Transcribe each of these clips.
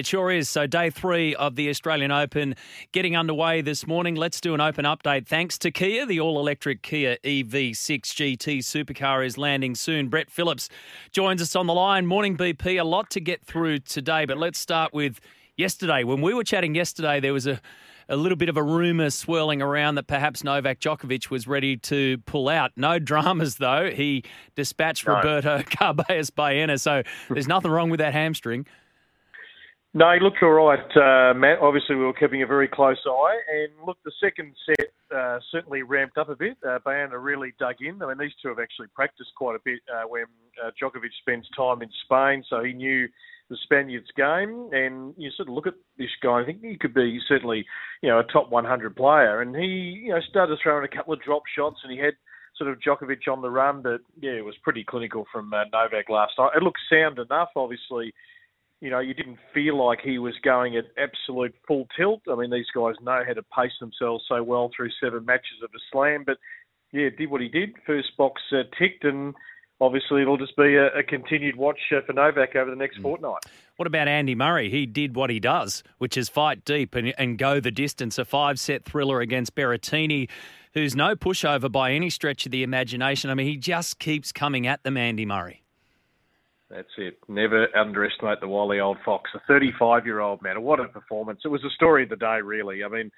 It sure is. So, day three of the Australian Open getting underway this morning. Let's do an open update. Thanks to Kia, the all electric Kia EV6 GT supercar is landing soon. Brett Phillips joins us on the line. Morning, BP. A lot to get through today, but let's start with yesterday. When we were chatting yesterday, there was a a little bit of a rumour swirling around that perhaps Novak Djokovic was ready to pull out. No dramas, though. He dispatched no. Roberto Carballes Baena, so there's nothing wrong with that hamstring. No, he looked all right, uh, Matt. Obviously, we were keeping a very close eye. And look, the second set uh, certainly ramped up a bit. Uh, Baena really dug in. I mean, these two have actually practiced quite a bit uh, when uh, Djokovic spends time in Spain, so he knew the Spaniards' game. And you sort of look at this guy, I think he could be certainly, you know, a top 100 player. And he, you know, started throwing a couple of drop shots, and he had sort of Djokovic on the run, but yeah, it was pretty clinical from uh, Novak last night. It looked sound enough, obviously you know, you didn't feel like he was going at absolute full tilt. I mean, these guys know how to pace themselves so well through seven matches of a slam, but yeah, did what he did. First box uh, ticked, and obviously it'll just be a, a continued watch uh, for Novak over the next mm. fortnight. What about Andy Murray? He did what he does, which is fight deep and, and go the distance. A five set thriller against Berrettini, who's no pushover by any stretch of the imagination. I mean, he just keeps coming at them, Andy Murray. That's it. Never underestimate the wily old fox. A 35 year old man. What a performance. It was the story of the day, really. I mean,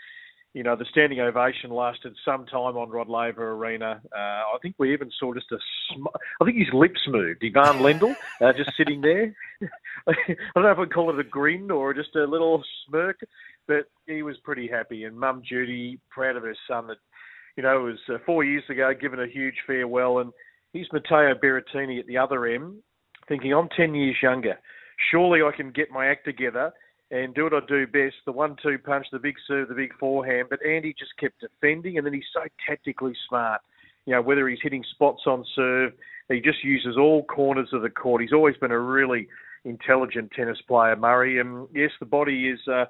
you know, the standing ovation lasted some time on Rod Laver Arena. Uh, I think we even saw just a, sm- I think his lips moved. Ivan Lendl, uh, just sitting there. I don't know if I'd call it a grin or just a little smirk, but he was pretty happy. And Mum Judy, proud of her son that, you know, it was uh, four years ago, given a huge farewell. And here's Matteo Berrettini at the other end thinking I'm 10 years younger. Surely I can get my act together and do what I do best the one two punch, the big serve, the big forehand. But Andy just kept defending, and then he's so tactically smart. You know, whether he's hitting spots on serve, he just uses all corners of the court. He's always been a really intelligent tennis player, Murray. And yes, the body is. Uh,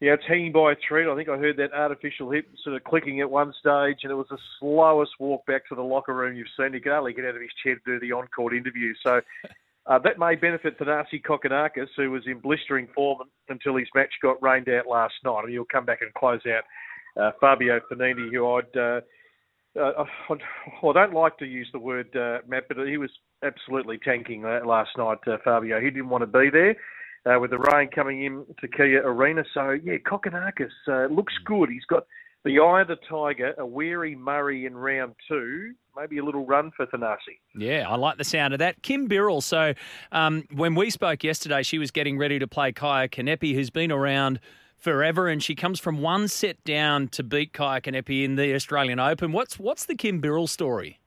yeah, it's hanging by a thread. I think I heard that artificial hip sort of clicking at one stage, and it was the slowest walk back to the locker room you've seen. He could only get out of his chair to do the on-court interview. So uh, that may benefit Thanasi Kokkinakis, who was in blistering form until his match got rained out last night. and he'll come back and close out uh, Fabio Fognini, who I'd. Uh, uh, I don't like to use the word uh, Matt, but he was absolutely tanking last night. Uh, Fabio, he didn't want to be there with the rain coming in to Kia Arena. So yeah, Kokkinakis uh, looks good. He's got the eye of the tiger, a weary Murray in round two, maybe a little run for Thanasi. Yeah, I like the sound of that. Kim Birrell. So um, when we spoke yesterday, she was getting ready to play Kaia Kanepi, who's been around forever, and she comes from one set down to beat Kaia Kanepi in the Australian Open. What's what's the Kim Birrell story?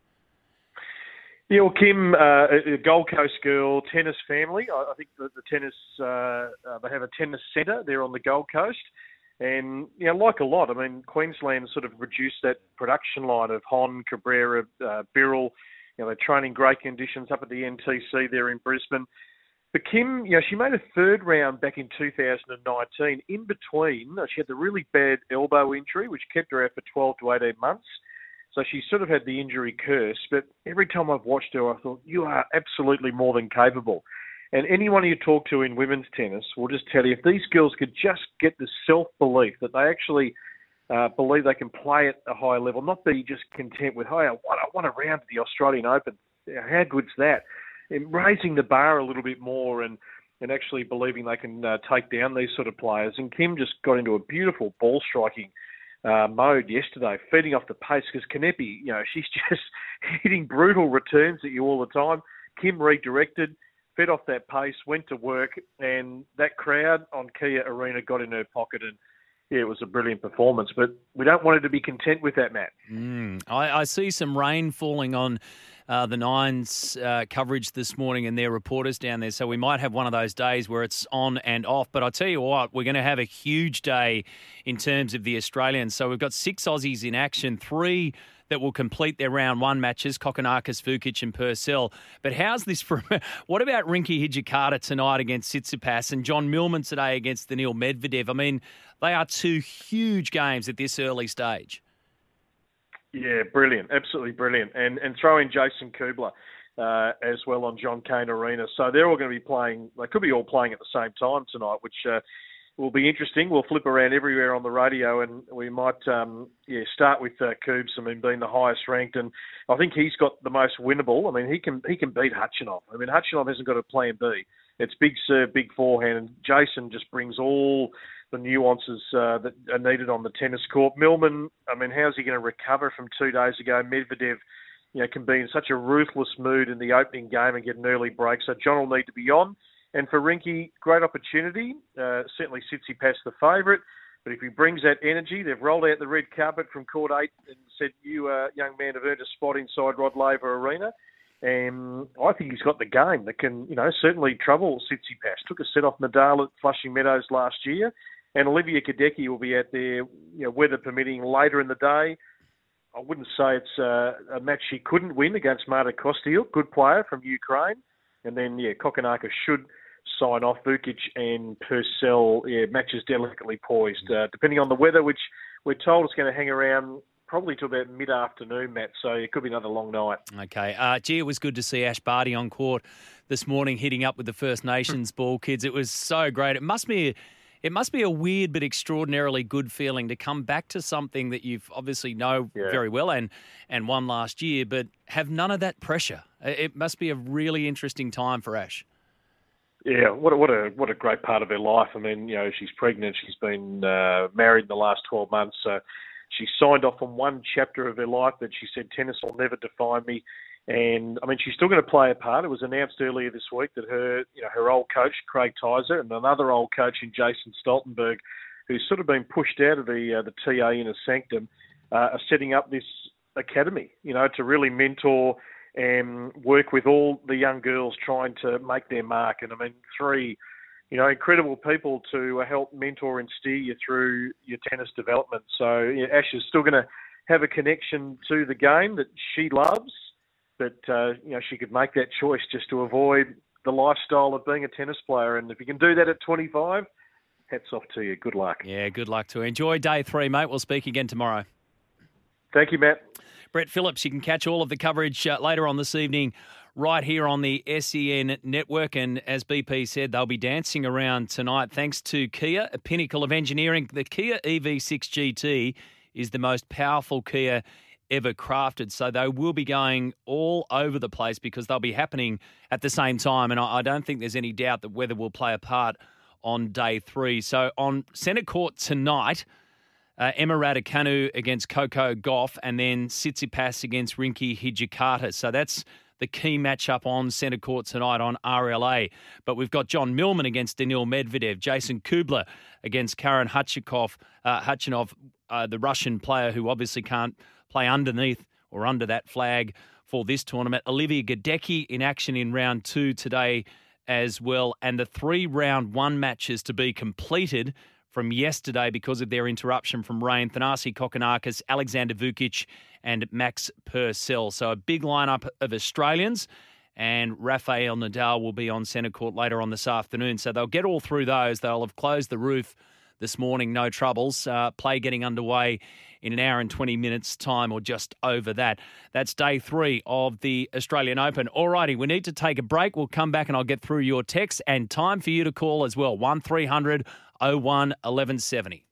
Yeah, well, Kim, uh, a Gold Coast girl, tennis family. I, I think the, the tennis uh, uh, they have a tennis centre there on the Gold Coast. And you know, like a lot, I mean, Queensland sort of reduced that production line of Hon, Cabrera, uh, Birrell. You know, they're training great conditions up at the NTC there in Brisbane. But Kim, you know, she made a third round back in 2019. In between, she had the really bad elbow injury, which kept her out for 12 to 18 months. So she sort of had the injury curse. But every time I've watched her, I thought, you are absolutely more than capable. And anyone you talk to in women's tennis will just tell you if these girls could just get the self belief that they actually uh, believe they can play at a high level, not be just content with, hey, I want, I a round at the Australian Open. How good's that? And raising the bar a little bit more and, and actually believing they can uh, take down these sort of players. And Kim just got into a beautiful ball striking uh, mode yesterday, feeding off the pace because Kanepi, you know, she's just hitting brutal returns at you all the time. Kim redirected fed off that pace, went to work, and that crowd on Kia Arena got in her pocket and. Yeah, it was a brilliant performance, but we don't want her to be content with that, Matt. Mm, I, I see some rain falling on uh, the Nines uh, coverage this morning and their reporters down there. So we might have one of those days where it's on and off. But I tell you what, we're going to have a huge day in terms of the Australians. So we've got six Aussies in action, three that will complete their round one matches, Kokkinakis, Vukic and Purcell. But how's this for what about Rinky Hijikata tonight against Tsitsipas and John Millman today against Daniil Medvedev? I mean, they are two huge games at this early stage. Yeah, brilliant, absolutely brilliant, and and throw in Jason Kubler. uh, as well on John Cain Arena. So they're all going to be playing. They could be all playing at the same time tonight, which uh, will be interesting. We'll flip around everywhere on the radio, and we might, um, yeah, start with uh, Coops. I mean, being the highest ranked, and I think he's got the most winnable. I mean, he can he can beat Khachanov. I mean, Khachanov hasn't got a plan B. It's big serve, big forehand, and Jason just brings all the nuances uh, that are needed on the tennis court. Millman, I mean, how's he going to recover from two days ago? Medvedev, you know, can be in such a ruthless mood in the opening game and get an early break. So John will need to be on. And for Rinky, great opportunity. Uh, certainly Tsitsipas the favourite. But if he brings that energy, they've rolled out the red carpet from court eight and said, "You, uh, young man, have earned a spot inside Rod Laver Arena." And I think he's got the game that can, you know, certainly trouble Tsitsipas. Took a set off Nadal at Flushing Meadows last year, and Olivia Gadecki will be out there, you know, weather permitting, later in the day. I wouldn't say it's uh, a match she couldn't win against Marta Kostyuk, good player from Ukraine. And then, yeah, Kokkinakis should sign off. Vukic and Purcell, yeah, matches delicately poised, uh, depending on the weather, which we're told is going to hang around probably to about mid afternoon, Matt. So it could be another long night. Okay. Uh, gee, it was good to see Ash Barty on court this morning, hitting up with the First Nations ball kids. It was so great. It must be. It must be a weird but extraordinarily good feeling to come back to something that you've obviously know yeah. very well and and won last year, but have none of that pressure. It must be a really interesting time for Ash. Yeah, what a, what a what a great part of her life. I mean, you know, she's pregnant. She's been uh, married in the last twelve months. So she signed off on one chapter of her life that she said tennis will never define me. And I mean, she's still going to play a part. It was announced earlier this week that her, you know, her old coach Craig Tyzzer and another old coach in Jason Stoltenberg, who's sort of been pushed out of the uh, the TA inner sanctum, uh, are setting up this academy. You know, to really mentor and work with all the young girls trying to make their mark. And I mean, three, you know, incredible people to help mentor and steer you through your tennis development. So yeah, Ash is still going to have a connection to the game that she loves, but uh, you know she could make that choice just to avoid the lifestyle of being a tennis player. And if you can do that at 25, hats off to you. Good luck. Yeah, good luck to you. Enjoy day three, mate. We'll speak again tomorrow. Thank you, Matt. Brett Phillips, you can catch all of the coverage uh, later on this evening right here on the SEN network. And as BP said, they'll be dancing around tonight thanks to Kia, a pinnacle of engineering. The Kia EV6 GT is the most powerful Kia ever crafted. So they will be going all over the place because they'll be happening at the same time. And I don't think there's any doubt that weather will play a part on day three. So on centre court tonight, uh, Emma Raducanu against Coco Gauff, and then Tsitsipas against Rinky Hijikata. So that's the key matchup on centre court tonight on RLA. But we've got John Millman against Daniil Medvedev, Jason Kubler against Karen Khachanov, uh, Khachanov uh, the Russian player who obviously can't play underneath or under that flag for this tournament. Olivia Gadecki in action in round two today as well. And the three round one matches to be completed from yesterday because of their interruption from rain. Thanasi Kokkinakis, Alexander Vukic, and Max Purcell. So a big lineup of Australians. And Rafael Nadal will be on centre court later on this afternoon. So they'll get all through those. They'll have closed the roof this morning, no troubles. Uh, play getting underway in an hour and 20 minutes' time or just over that. That's day three of the Australian Open. All righty, we need to take a break. We'll come back and I'll get through your text and time for you to call as well. 1300 01 1170.